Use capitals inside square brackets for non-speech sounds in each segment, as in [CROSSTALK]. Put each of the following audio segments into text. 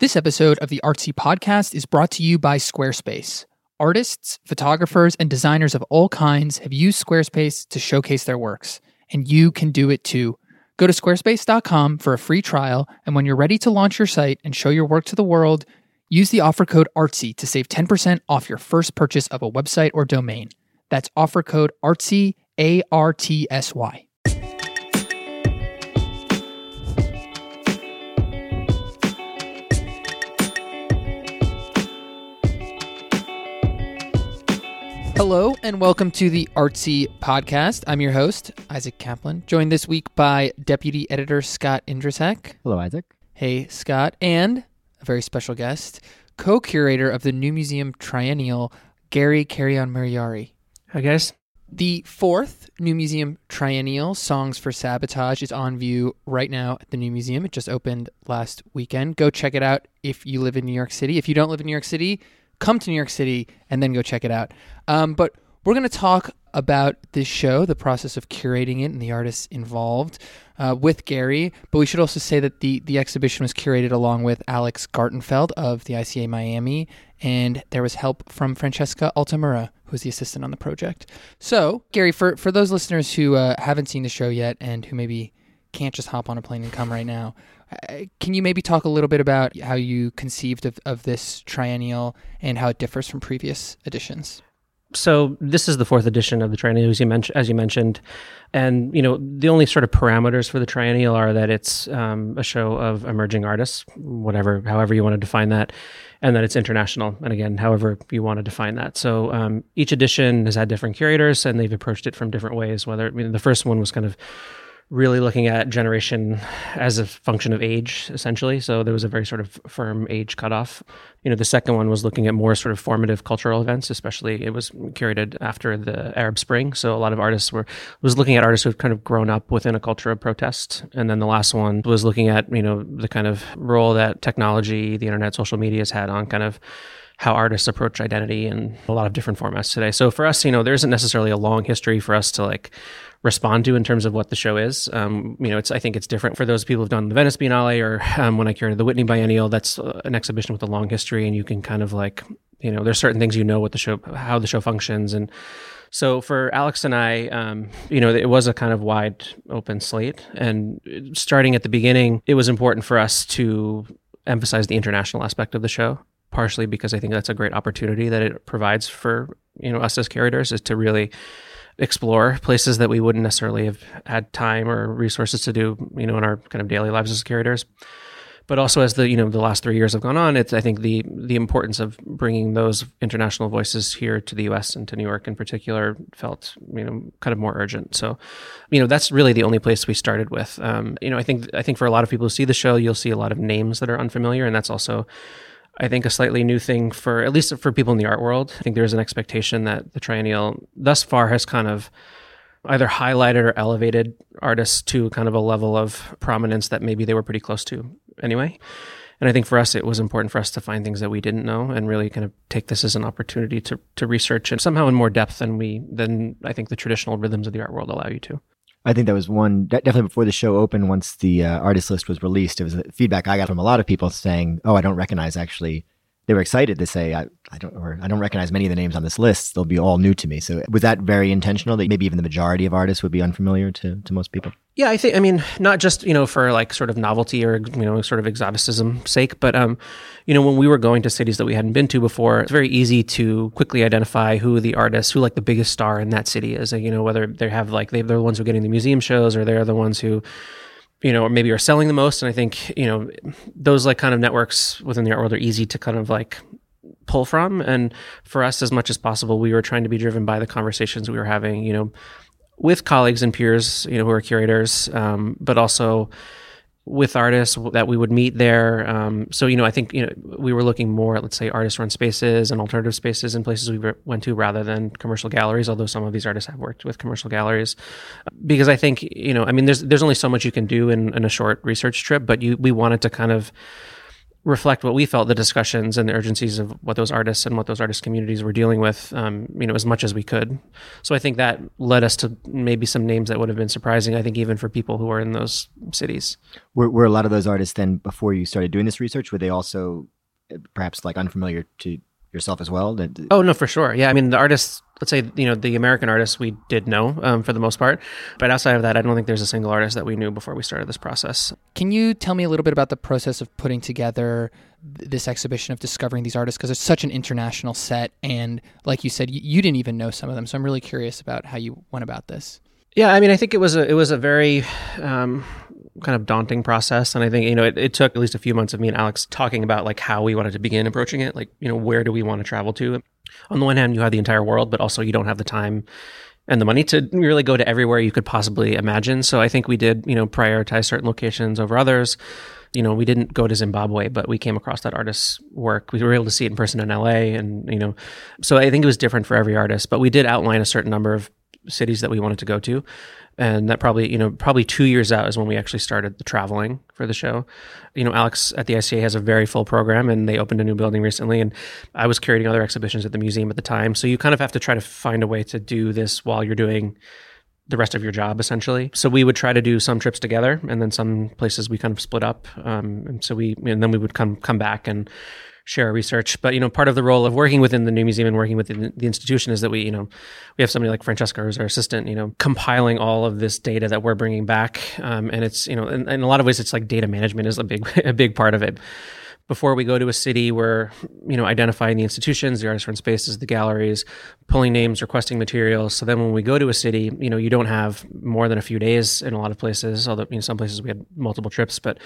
This episode of the Artsy podcast is brought to you by Squarespace. Artists, photographers, and designers of all kinds have used Squarespace to showcase their works, and you can do it too. Go to squarespace.com for a free trial, and when you're ready to launch your site and show your work to the world, use the offer code ARTSY to save 10% off your first purchase of a website or domain. That's offer code ARTSY, A R T S Y. Hello and welcome to the Artsy podcast. I'm your host, Isaac Kaplan, joined this week by Deputy Editor Scott Indrisek. Hello, Isaac. Hey, Scott, and a very special guest, co curator of the New Museum Triennial, Gary Carrion Murayari. Hi, guys. The fourth New Museum Triennial, Songs for Sabotage, is on view right now at the New Museum. It just opened last weekend. Go check it out if you live in New York City. If you don't live in New York City, come to New York City and then go check it out. Um, but we're going to talk about this show, the process of curating it, and the artists involved uh, with Gary. But we should also say that the the exhibition was curated along with Alex Gartenfeld of the ICA Miami, and there was help from Francesca Altamura, who was the assistant on the project. So, Gary, for for those listeners who uh, haven't seen the show yet and who maybe can't just hop on a plane and come right now. Uh, can you maybe talk a little bit about how you conceived of, of this triennial and how it differs from previous editions? So this is the fourth edition of the triennial, as you mentioned. As you mentioned, and you know the only sort of parameters for the triennial are that it's um, a show of emerging artists, whatever, however you want to define that, and that it's international. And again, however you want to define that. So um, each edition has had different curators, and they've approached it from different ways. Whether I mean, the first one was kind of really looking at generation as a function of age, essentially. So there was a very sort of firm age cutoff. You know, the second one was looking at more sort of formative cultural events, especially it was curated after the Arab Spring. So a lot of artists were was looking at artists who had kind of grown up within a culture of protest. And then the last one was looking at, you know, the kind of role that technology, the internet, social media has had on kind of how artists approach identity in a lot of different formats today. So for us, you know, there isn't necessarily a long history for us to like respond to in terms of what the show is. Um, you know, it's I think it's different for those people who've done the Venice Biennale or um, when I curated the Whitney Biennial. That's uh, an exhibition with a long history, and you can kind of like you know, there's certain things you know what the show, how the show functions, and so for Alex and I, um, you know, it was a kind of wide open slate, and starting at the beginning, it was important for us to emphasize the international aspect of the show partially because I think that's a great opportunity that it provides for you know us as curators is to really explore places that we wouldn't necessarily have had time or resources to do, you know, in our kind of daily lives as curators. But also, as the you know the last three years have gone on, it's I think the the importance of bringing those international voices here to the U.S. and to New York in particular felt you know kind of more urgent. So, you know, that's really the only place we started with. Um, you know, I think I think for a lot of people who see the show, you'll see a lot of names that are unfamiliar, and that's also I think a slightly new thing for at least for people in the art world. I think there's an expectation that the triennial thus far has kind of either highlighted or elevated artists to kind of a level of prominence that maybe they were pretty close to anyway. And I think for us, it was important for us to find things that we didn't know and really kind of take this as an opportunity to to research and somehow in more depth than we than I think the traditional rhythms of the art world allow you to. I think that was one definitely before the show opened. Once the uh, artist list was released, it was feedback I got from a lot of people saying, "Oh, I don't recognize actually." They were excited to say, "I, I don't," or "I don't recognize many of the names on this list. They'll be all new to me." So was that very intentional? That maybe even the majority of artists would be unfamiliar to to most people. Yeah, I think. I mean, not just you know for like sort of novelty or you know sort of exoticism sake, but um, you know when we were going to cities that we hadn't been to before, it's very easy to quickly identify who the artists, who like the biggest star in that city is. You know whether they have like they, they're the ones who are getting the museum shows or they're the ones who you know, or maybe are selling the most. And I think, you know, those like kind of networks within the art world are easy to kind of like pull from. And for us, as much as possible, we were trying to be driven by the conversations we were having, you know, with colleagues and peers, you know, who are curators, um, but also with artists that we would meet there. Um, so, you know, I think, you know, we were looking more at, let's say, artist run spaces and alternative spaces and places we went to rather than commercial galleries, although some of these artists have worked with commercial galleries. Because I think, you know, I mean, there's, there's only so much you can do in, in a short research trip, but you, we wanted to kind of, reflect what we felt the discussions and the urgencies of what those artists and what those artist communities were dealing with, um, you know, as much as we could. So I think that led us to maybe some names that would have been surprising. I think even for people who are in those cities. Were, were a lot of those artists then before you started doing this research? Were they also uh, perhaps like unfamiliar to yourself as well? Oh no, for sure. Yeah, I mean the artists. Let's say you know the American artists we did know um, for the most part, but outside of that, I don't think there's a single artist that we knew before we started this process. Can you tell me a little bit about the process of putting together this exhibition of discovering these artists because it's such an international set, and like you said, you, you didn't even know some of them. So I'm really curious about how you went about this. Yeah, I mean, I think it was a it was a very um, kind of daunting process, and I think you know it, it, took at least a few months of me and Alex talking about like how we wanted to begin approaching it. Like, you know, where do we want to travel to? On the one hand, you have the entire world, but also you don't have the time and the money to really go to everywhere you could possibly imagine. So I think we did, you know, prioritize certain locations over others. You know, we didn't go to Zimbabwe, but we came across that artist's work. We were able to see it in person in LA, and you know, so I think it was different for every artist. But we did outline a certain number of cities that we wanted to go to. And that probably you know probably two years out is when we actually started the traveling for the show. You know alex at the ica has a very full program and they opened a new building recently. And i was curating other exhibitions at the museum at the time. So you kind of have to try to find a way to do this while you're doing the rest of your job essentially. So we would try to do some trips together and then some places we kind of split up. Um, and so we and then we would come come back and share research. But you know, part of the role of working within the new museum and working within the institution is that we, you know, we have somebody like Francesca, who's our assistant, you know, compiling all of this data that we're bringing back. Um, and it's you know, in, in, a lot of ways, it's like data management is a big [LAUGHS] a big part of it before we go to a city, we're you know identifying the institutions, the artist run spaces, the galleries, pulling names, requesting materials. So then when we go to a city, you know you don't have more than a few days in a lot of places. Although in some places we had multiple trips, but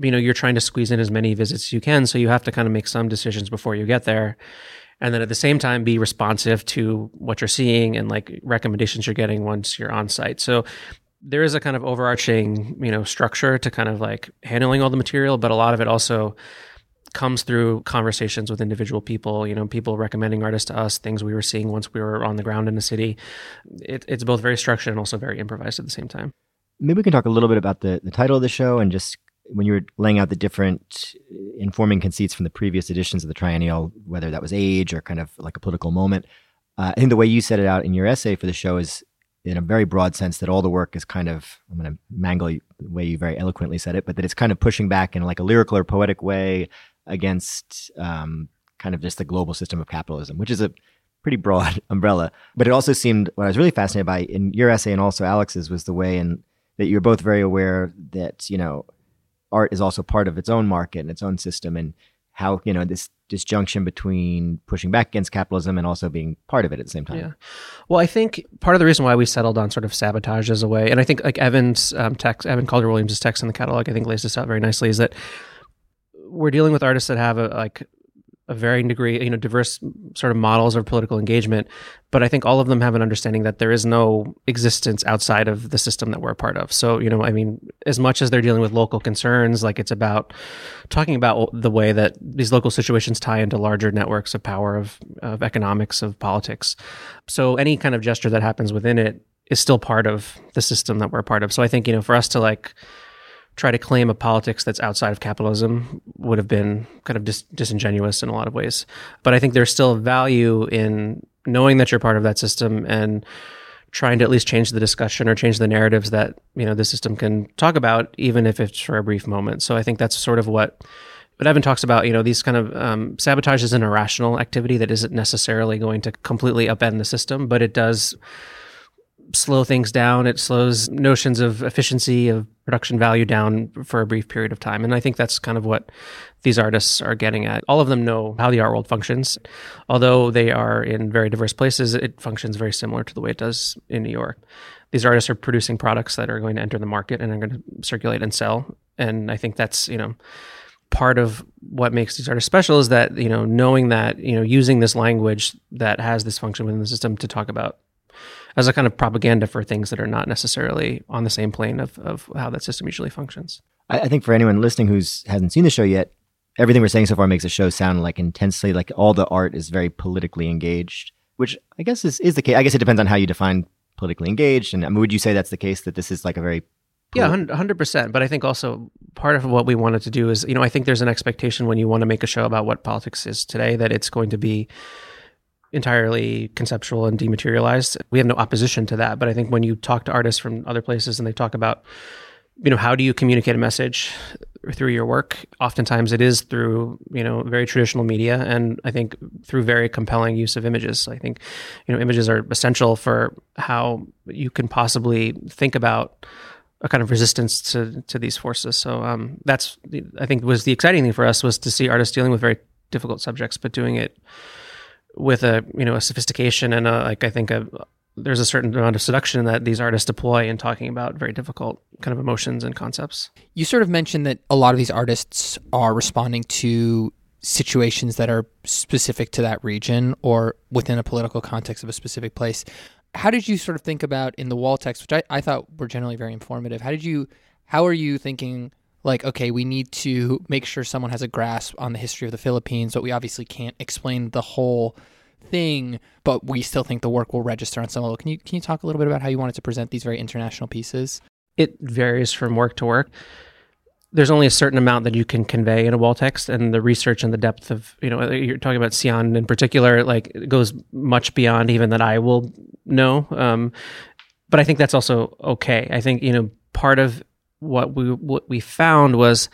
you know you're trying to squeeze in as many visits as you can. So you have to kind of make some decisions before you get there. And then at the same time, be responsive to what you're seeing and like recommendations you're getting once you're on site. So there is a kind of overarching, you know, structure to kind of like handling all the material, but a lot of it also comes through conversations with individual people, you know, people recommending artists to us, things we were seeing once we were on the ground in the city. It, it's both very structured and also very improvised at the same time. Maybe we can talk a little bit about the, the title of the show and just when you were laying out the different informing conceits from the previous editions of the triennial, whether that was age or kind of like a political moment. Uh, I think the way you set it out in your essay for the show is in a very broad sense that all the work is kind of I'm going to mangle the way you very eloquently said it, but that it's kind of pushing back in like a lyrical or poetic way against um, kind of just the global system of capitalism, which is a pretty broad [LAUGHS] umbrella. But it also seemed what I was really fascinated by in your essay and also Alex's was the way in that you're both very aware that you know art is also part of its own market and its own system and how you know this disjunction between pushing back against capitalism and also being part of it at the same time. Yeah. Well, I think part of the reason why we settled on sort of sabotage as a way, and I think like Evan's um, text, Evan Calder Williams' text in the catalog, I think lays this out very nicely, is that we're dealing with artists that have a like a varying degree, you know, diverse sort of models of political engagement. But I think all of them have an understanding that there is no existence outside of the system that we're a part of. So, you know, I mean, as much as they're dealing with local concerns, like it's about talking about the way that these local situations tie into larger networks of power, of, of economics, of politics. So any kind of gesture that happens within it is still part of the system that we're a part of. So I think, you know, for us to like, try to claim a politics that's outside of capitalism would have been kind of dis- disingenuous in a lot of ways. But I think there's still value in knowing that you're part of that system and trying to at least change the discussion or change the narratives that you know the system can talk about, even if it's for a brief moment. So I think that's sort of what. But Evan talks about, you know, these kind of um, sabotage is an irrational activity that isn't necessarily going to completely upend the system, but it does slow things down. It slows notions of efficiency, of production value down for a brief period of time. And I think that's kind of what these artists are getting at. All of them know how the art world functions. Although they are in very diverse places, it functions very similar to the way it does in New York. These artists are producing products that are going to enter the market and are going to circulate and sell. And I think that's, you know, part of what makes these artists special is that, you know, knowing that, you know, using this language that has this function within the system to talk about as a kind of propaganda for things that are not necessarily on the same plane of, of how that system usually functions. I, I think for anyone listening who's hasn't seen the show yet, everything we're saying so far makes the show sound like intensely like all the art is very politically engaged, which I guess is, is the case. I guess it depends on how you define politically engaged. And I mean, would you say that's the case that this is like a very Yeah, hundred percent. But I think also part of what we wanted to do is, you know, I think there's an expectation when you want to make a show about what politics is today that it's going to be entirely conceptual and dematerialized. We have no opposition to that, but I think when you talk to artists from other places and they talk about, you know, how do you communicate a message through your work? Oftentimes it is through, you know, very traditional media and I think through very compelling use of images. I think, you know, images are essential for how you can possibly think about a kind of resistance to to these forces. So um, that's I think was the exciting thing for us was to see artists dealing with very difficult subjects, but doing it with a you know a sophistication and a, like I think a there's a certain amount of seduction that these artists deploy in talking about very difficult kind of emotions and concepts. You sort of mentioned that a lot of these artists are responding to situations that are specific to that region or within a political context of a specific place how did you sort of think about in the wall text, which I, I thought were generally very informative? How did you, how are you thinking? Like, okay, we need to make sure someone has a grasp on the history of the Philippines, but we obviously can't explain the whole thing, but we still think the work will register on some level. Can you can you talk a little bit about how you wanted to present these very international pieces? It varies from work to work there's only a certain amount that you can convey in a wall text and the research and the depth of you know you're talking about Cian in particular like it goes much beyond even that I will know um, but I think that's also okay I think you know part of what we what we found was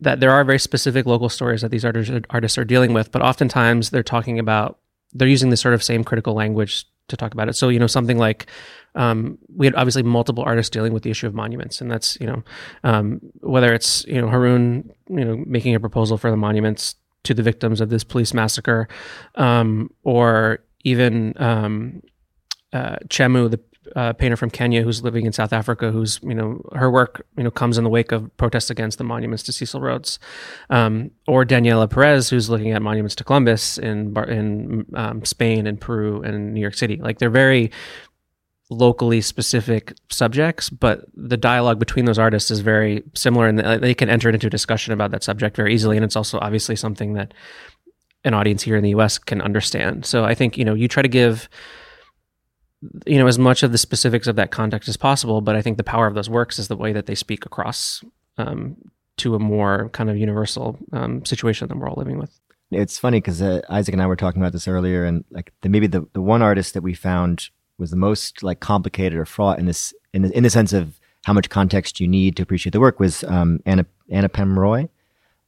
that there are very specific local stories that these artists artists are dealing with but oftentimes they're talking about they're using the sort of same critical language to talk about it. So you know something like um, we had obviously multiple artists dealing with the issue of monuments, and that's you know um, whether it's you know Haroon you know making a proposal for the monuments to the victims of this police massacre, um, or even um, uh, Chemu, the uh, painter from Kenya who's living in South Africa, who's you know her work you know comes in the wake of protests against the monuments to Cecil Rhodes, um, or Daniela Perez who's looking at monuments to Columbus in in um, Spain and Peru and New York City. Like they're very locally specific subjects, but the dialogue between those artists is very similar and they can enter into a discussion about that subject very easily. And it's also obviously something that an audience here in the US can understand. So I think, you know, you try to give you know as much of the specifics of that context as possible but i think the power of those works is the way that they speak across um, to a more kind of universal um, situation that we're all living with it's funny because uh, isaac and i were talking about this earlier and like the, maybe the, the one artist that we found was the most like complicated or fraught in this in the, in the sense of how much context you need to appreciate the work was um, Anna Anupam Roy.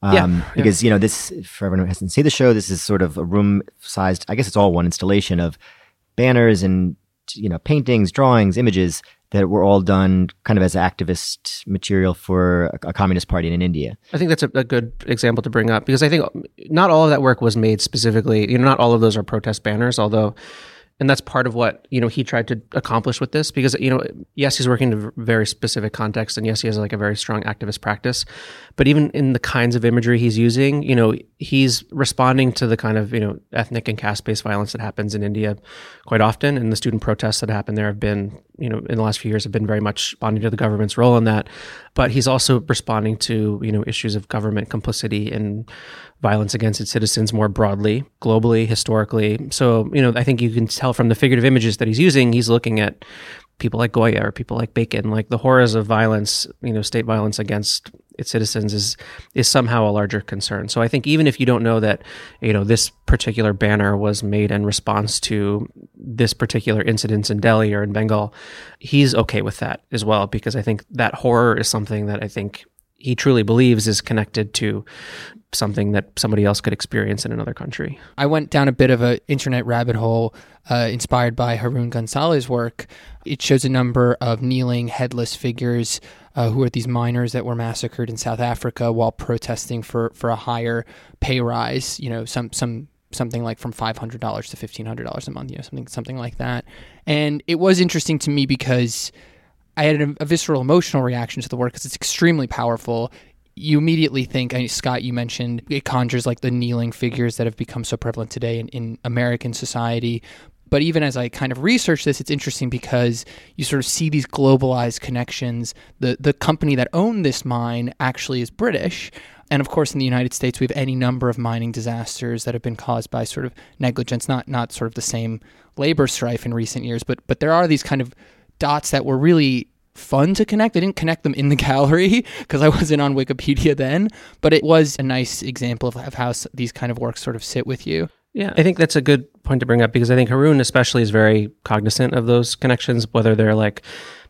Um, yeah, because you know this for everyone who hasn't seen the show, this is sort of a room-sized. I guess it's all one installation of banners and you know paintings, drawings, images that were all done kind of as activist material for a, communist party in India. I think that's a, a, good example to bring up because I think not all of that work was made specifically. You know, not all of those are protest banners, although and that's part of what you know he tried to accomplish with this because you know yes he's working in a very specific context and yes he has like a very strong activist practice. But even in the kinds of imagery he's using you know he's responding to the kind of you know ethnic and caste-based violence that happens in India quite often. And the student protests that happen there have been you know in the last few years have been very much responding to the government's role in that but he's also responding to you know issues of government complicity and violence against its citizens more broadly, globally, historically. So, you know, I think you can tell from the figurative images that he's using, he's looking at people like Goya or people like Bacon, like the horrors of violence, you know, state violence against its citizens is is somehow a larger concern. So I think even if you don't know that, you know, this particular banner was made in response to this particular incident in Delhi or in Bengal, he's okay with that as well because I think that horror is something that I think he truly believes is connected to something that somebody else could experience in another country. I went down a bit of an internet rabbit hole uh, inspired by Haroon Gunn-Salie's work. It shows a number of kneeling, headless figures uh, who are these miners that were massacred in South Africa while protesting for, for a higher pay rise. You know, some some something like from five hundred dollars to fifteen hundred dollars a month. You know, something something like that. And it was interesting to me because. I had a visceral emotional reaction to the work because it's extremely powerful you immediately think, Scott, you mentioned it conjures like the kneeling figures that have become so prevalent today in, in American society. But even as I kind of research this, it's interesting because you sort of see these globalized connections. The the company that owned this mine actually is British. And of course, in the United States, we have any number of mining disasters that have been caused by sort of negligence, not not sort of the same labor strife in recent years, but but there are these kind of dots that were really fun to connect. I didn't connect them in the [LAUGHS] gallery because I wasn't on Wikipedia then, but it was a nice example of, of how these kind of works sort of sit with you. Yeah, I think that's a good point to bring up because I think Haroon especially is very cognizant of those connections, whether they're like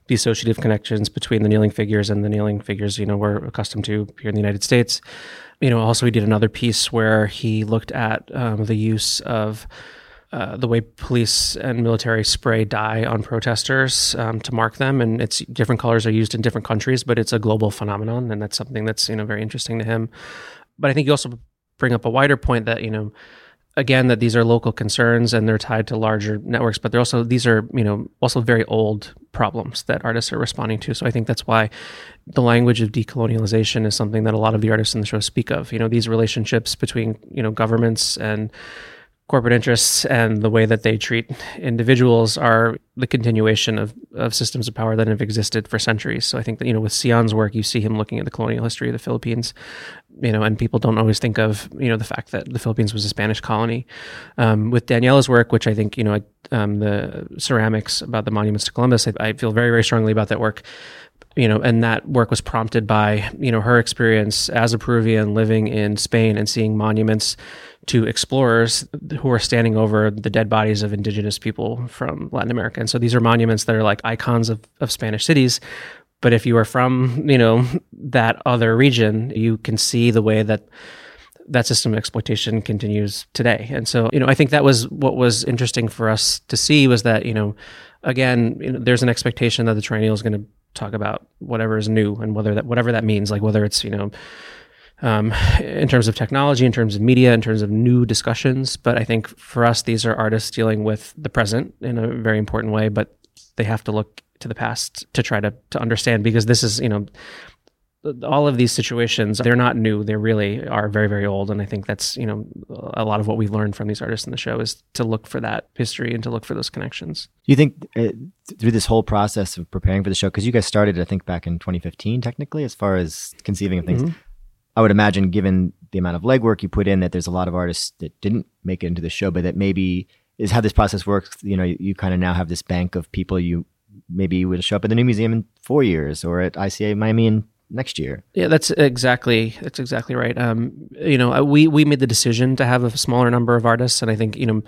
dissociative connections between the kneeling figures and the kneeling figures, you know, we're accustomed to here in the United States. You know, also he did another piece where he looked at um, the use of uh, the way police and military spray dye on protesters um, to mark them, and it's different colors are used in different countries, but it's a global phenomenon, and that's something that's you know very interesting to him. But I think you also bring up a wider point that you know again that these are local concerns and they're tied to larger networks but they're also these are you know also very old problems that artists are responding to. So i think that's why the language of decolonialization is something that a lot of the artists in the show speak of. You know these relationships between you know governments and corporate interests and the way that they treat individuals are the continuation of, of systems of power that have existed for centuries. So I think that, you know, with Cian's work, you see him looking at the colonial history of the Philippines, you know, and people don't always think of, you know, the fact that the Philippines was a Spanish colony. Um, with Daniela's work, which I think, you know, um, the ceramics about the monuments to Columbus, I, I feel very, very strongly about that work you know, and that work was prompted by, you know, her experience as a Peruvian living in Spain and seeing monuments to explorers who are standing over the dead bodies of indigenous people from Latin America. And so these are monuments that are like icons of, of Spanish cities. But if you are from, you know, that other region, you can see the way that that system of exploitation continues today. And so, you know, I think that was what was interesting for us to see was that, you know, again, you know, there's an expectation that the triennial is going to talk about whatever is new and whether that whatever that means, like whether it's, you know, um, [SIGHS] in terms of technology, in terms of media, in terms of new discussions. But I think for us, these are artists dealing with the present in a very important way, but they have to look to the past to try to, to understand because this is, you know, all of these situations they're not new they really are very very old and i think that's you know a lot of what we've learned from these artists in the show is to look for that history and to look for those connections do you think uh, through this whole process of preparing for the show because you guys started i think back in 2015 technically as far as conceiving of things mm-hmm. I would imagine, given the amount of legwork you put in, that there's a lot of artists that didn't make it into the show, but that maybe is how this process works. You know, you, you kind of now have this bank of people you maybe will show up at the new museum in four years or at ICA Miami in next year. Yeah, that's exactly that's exactly right. Um, you know, we we made the decision to have a smaller number of artists, and I think you know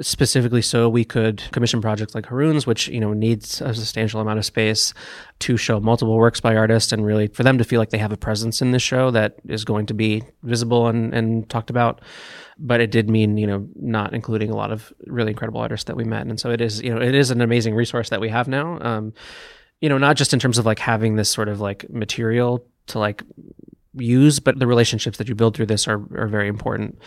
specifically so we could commission projects like Haroon's, which you know needs a substantial amount of space to show multiple works by artists and really for them to feel like they have a presence in this show that is going to be visible and, and talked about. But it did mean you know not including a lot of really incredible artists that we met, and so it is you know it is an amazing resource that we have now. Um, you know, not just in terms of like having this sort of like material to like use, but the relationships that you build through this are are very important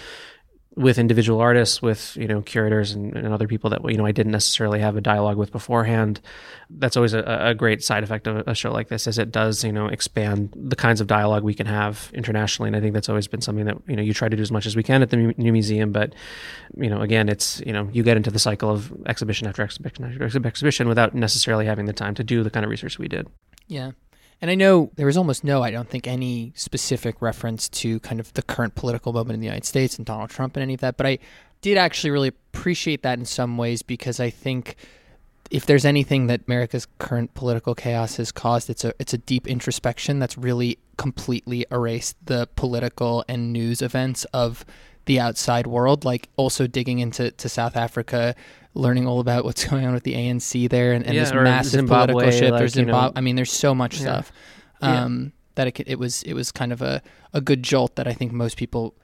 with individual artists, with you know curators and, and, other people that you know I didn't necessarily have a dialogue with beforehand. That's always a, a, great side effect of a show like this, as it does you know expand the kinds of dialogue we can have internationally. And I think that's always been something that you know you try to do as much as we can at the new museum. But you know again, it's you know you get into the cycle of exhibition after exhibition after exhibition without necessarily having the time to do the kind of research we did. Yeah. And I know there was almost no, I don't think, any specific reference to kind of the current political moment in the United States and Donald Trump and any of that. But I did actually really appreciate that in some ways because I think if there's anything that America's current political chaos has caused, it's a it's a deep introspection that's really completely erased the political and news events of the outside world. Like also digging into to South Africa learning all about what's [LAUGHS] going on with the ANC there and, and yeah, this massive Zimbabwe, political shift. Like, there's Zimbabwe. Know, I mean, there's so much yeah. stuff um, that it, it was it was kind of a, a good jolt that I think most people,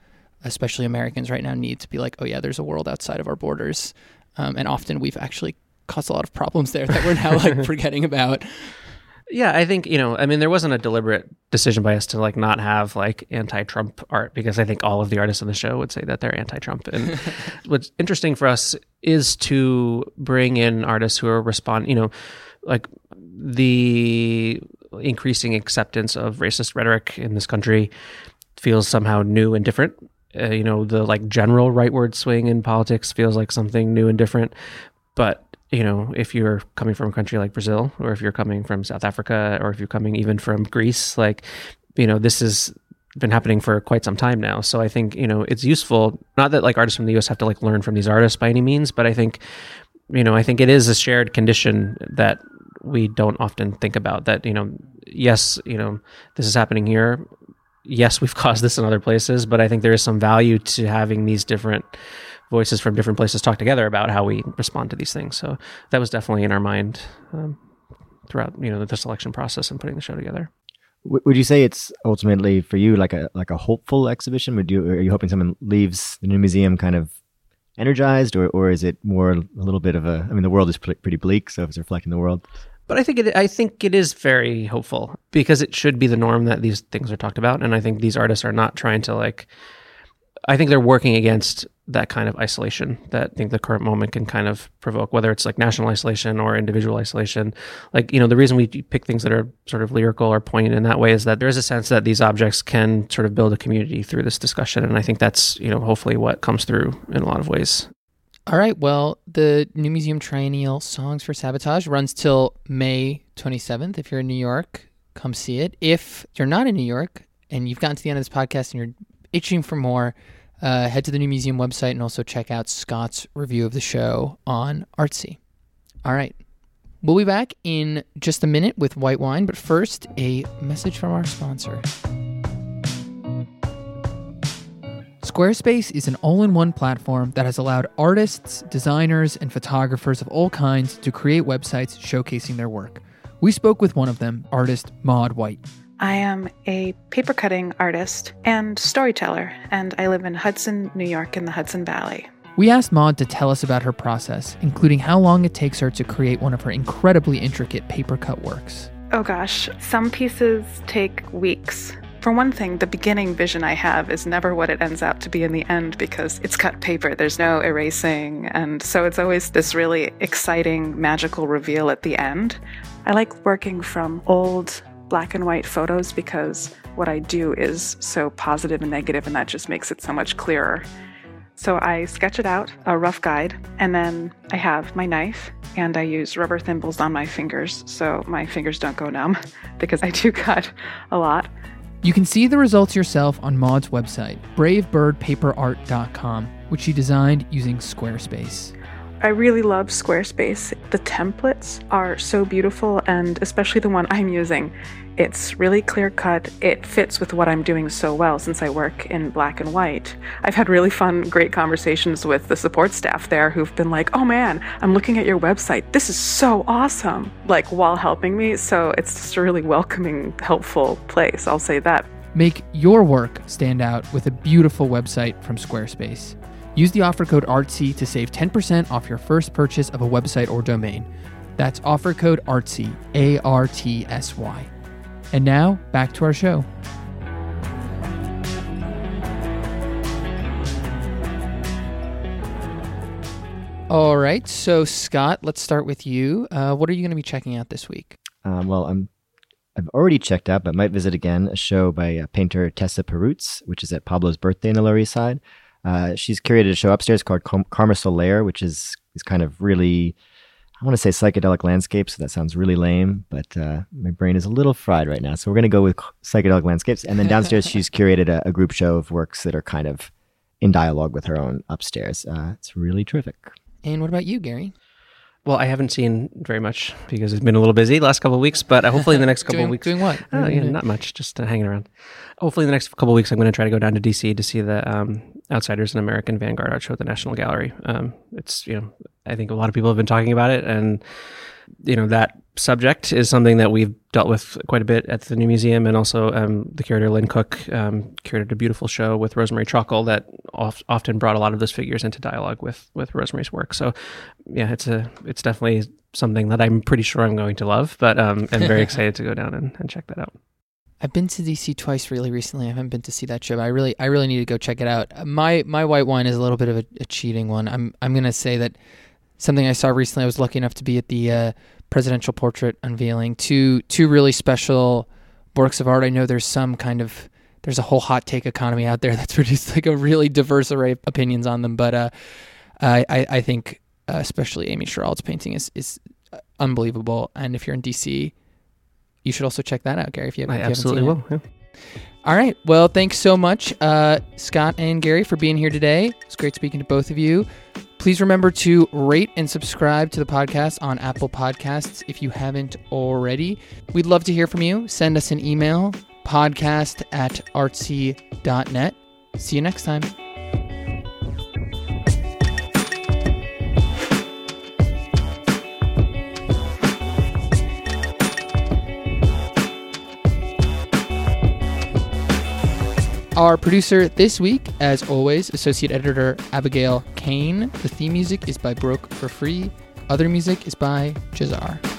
especially Americans right now, need to be like, oh yeah, there's a world outside of our borders, um, and often we've actually caused a lot of problems there that we're now like [LAUGHS] forgetting about. Yeah, I think you know. I mean, there wasn't a deliberate decision by us to like not have like anti-Trump art because I think all of the artists on the show would say that they're anti-Trump. And [LAUGHS] what's interesting for us is to bring in artists who are respond. You know, like the increasing acceptance of racist rhetoric in this country feels somehow new and different. Uh, you know, the like general rightward swing in politics feels like something new and different. But you know, if you're coming from a country like Brazil, or if you're coming from South Africa, or if you're coming even from Greece, like, you know, this has been happening for quite some time now. So I think, you know, it's useful. Not that like artists from the US have to like learn from these artists by any means, but I think, you know, I think it is a shared condition that we don't often think about. That you know, yes, you know, this is happening here. Yes, we've [LAUGHS] caused this in other places, but I think there is some value to having these different voices from different places talk together about how we respond to these things. So that was definitely in our mind um, throughout you know the selection process and putting the show together. Would you say it's ultimately for you like a like a hopeful exhibition? Would you are you hoping someone leaves the new museum kind of energized, or or is it more a little bit of a? I mean, the world is pretty bleak, so if it's reflecting the world. But I think it I think it is very hopeful because it should be the norm that these things are talked about, and I think these artists are not trying to like. I think they're working against that kind of isolation that I think the current moment can kind of provoke, whether it's like national isolation or individual isolation. Like, you know, the reason we pick things that are sort of lyrical or poignant in that way is that there is a sense that these objects can sort of build a community through this discussion. And I think that's, you know, hopefully what comes through in a lot of ways. All right. Well, the New Museum Triennial Songs for Sabotage runs till May 27th. If you're in New York, come see it. If you're not in New York and you've gotten to the end of this podcast and you're itching for more, uh, head to the New Museum website and also check out Scott's review of the show on Artsy. All right. We'll be back in just a minute with white wine, but first, a message from our sponsor. Squarespace is an all in one platform that has allowed artists, designers, and photographers of all kinds to create websites showcasing their work. We spoke with one of them, artist Maud White. I am a paper cutting artist and storyteller, and I live in Hudson, New York, in the Hudson Valley. We asked Maud to tell us about her process, including how long it takes her to create one of her incredibly intricate paper cut works. Oh gosh, some pieces take weeks. For one thing, the beginning vision I have is never what it ends out to be in the end because it's cut paper. There's no erasing. And so it's always this really exciting, magical reveal at the end. I like working from old black and white photos because what I do is so positive and negative, and that just makes it so much clearer. So I sketch it out, a rough guide, and then I have my knife and I use rubber thimbles on my fingers so my fingers don't go numb [LAUGHS] because I do cut a lot. You can see the results yourself on Maud's website, bravebirdpaperart.com, which she designed using Squarespace. I really love Squarespace. The templates are so beautiful, and especially the one I'm using. It's really clear cut. It fits with what I'm doing so well since I work in black and white. I've had really fun, great conversations with the support staff there who've been like, oh man, I'm looking at your website. This is so awesome. Like while helping me. So it's just a really welcoming, helpful place. I'll say that. Make your work stand out with a beautiful website from Squarespace. Use the offer code ARTSY to save 10% off your first purchase of a website or domain. That's offer code ARTSY, A R T S Y. And now, back to our show. All right, so Scott, let's start with you. Uh, what are you going to be checking out this week? Um, well, I'm I've already checked out, but might visit again a show by uh, painter Tessa Perutz, which is at Pablo's birthday in the Lower East Side. Uh, she's curated a show upstairs called Karma Solaire, which is is kind of really, I want to say psychedelic landscapes. So that sounds really lame, but uh, my brain is a little fried right now. So we're going to go with psychedelic landscapes. And then downstairs, [LAUGHS] she's curated a, a, group show of works that are kind of in dialogue with her own upstairs. Uh, it's really terrific. And what about you, Gary? Well, I haven't seen very much because it's been a little busy the last couple of weeks, but hopefully in the next [LAUGHS] couple doing, of weeks. Doing what? Uh, yeah, not much, just uh, hanging around. Hopefully in the next couple of weeks, I'm going to try to go down to DC to see the um, Outsiders and American Vanguard art show at the National Gallery. Um, it's, you know, I think a lot of people have been talking about it and, you know, that subject is something that we've dealt with quite a bit at the New Museum, and also um, the curator Lynne Cooke um, curated a beautiful show with Rosemarie Trockel that oft, often brought a lot of those figures into dialogue with with Rosemarie's work. So, yeah, it's a it's definitely something that I'm pretty sure I'm going to love, but um, I'm very [LAUGHS] excited to go down and, and check that out. I've been to DC twice really recently. I haven't been to see that show. I really, I really need to go check it out. My my white wine is a little bit of a, a cheating one. I'm I'm gonna say that something I saw recently. I was lucky enough to be at the uh, presidential portrait unveiling. Two two really special works of art. I know there's some kind of there's a whole hot take economy out there [LAUGHS] that's produced like a really diverse array of opinions on them. But uh, I I think uh, especially Amy Sherald's painting is is unbelievable. And if you're in DC, you should also check that out, Gary. If you, have I if you absolutely will. Yeah. All right. Well, thanks so much, uh, Scott and Gary, for being here today. It's great speaking to both of you Please remember to rate and subscribe to the podcast on Apple Podcasts if you haven't already. We'd love to hear from you. Send us an email, podcast at artsy.net. See you next time. Our producer this week, as always, Associate Editor Abigail Cain. The theme music is by Broke for Free. Other music is by Jahzzar.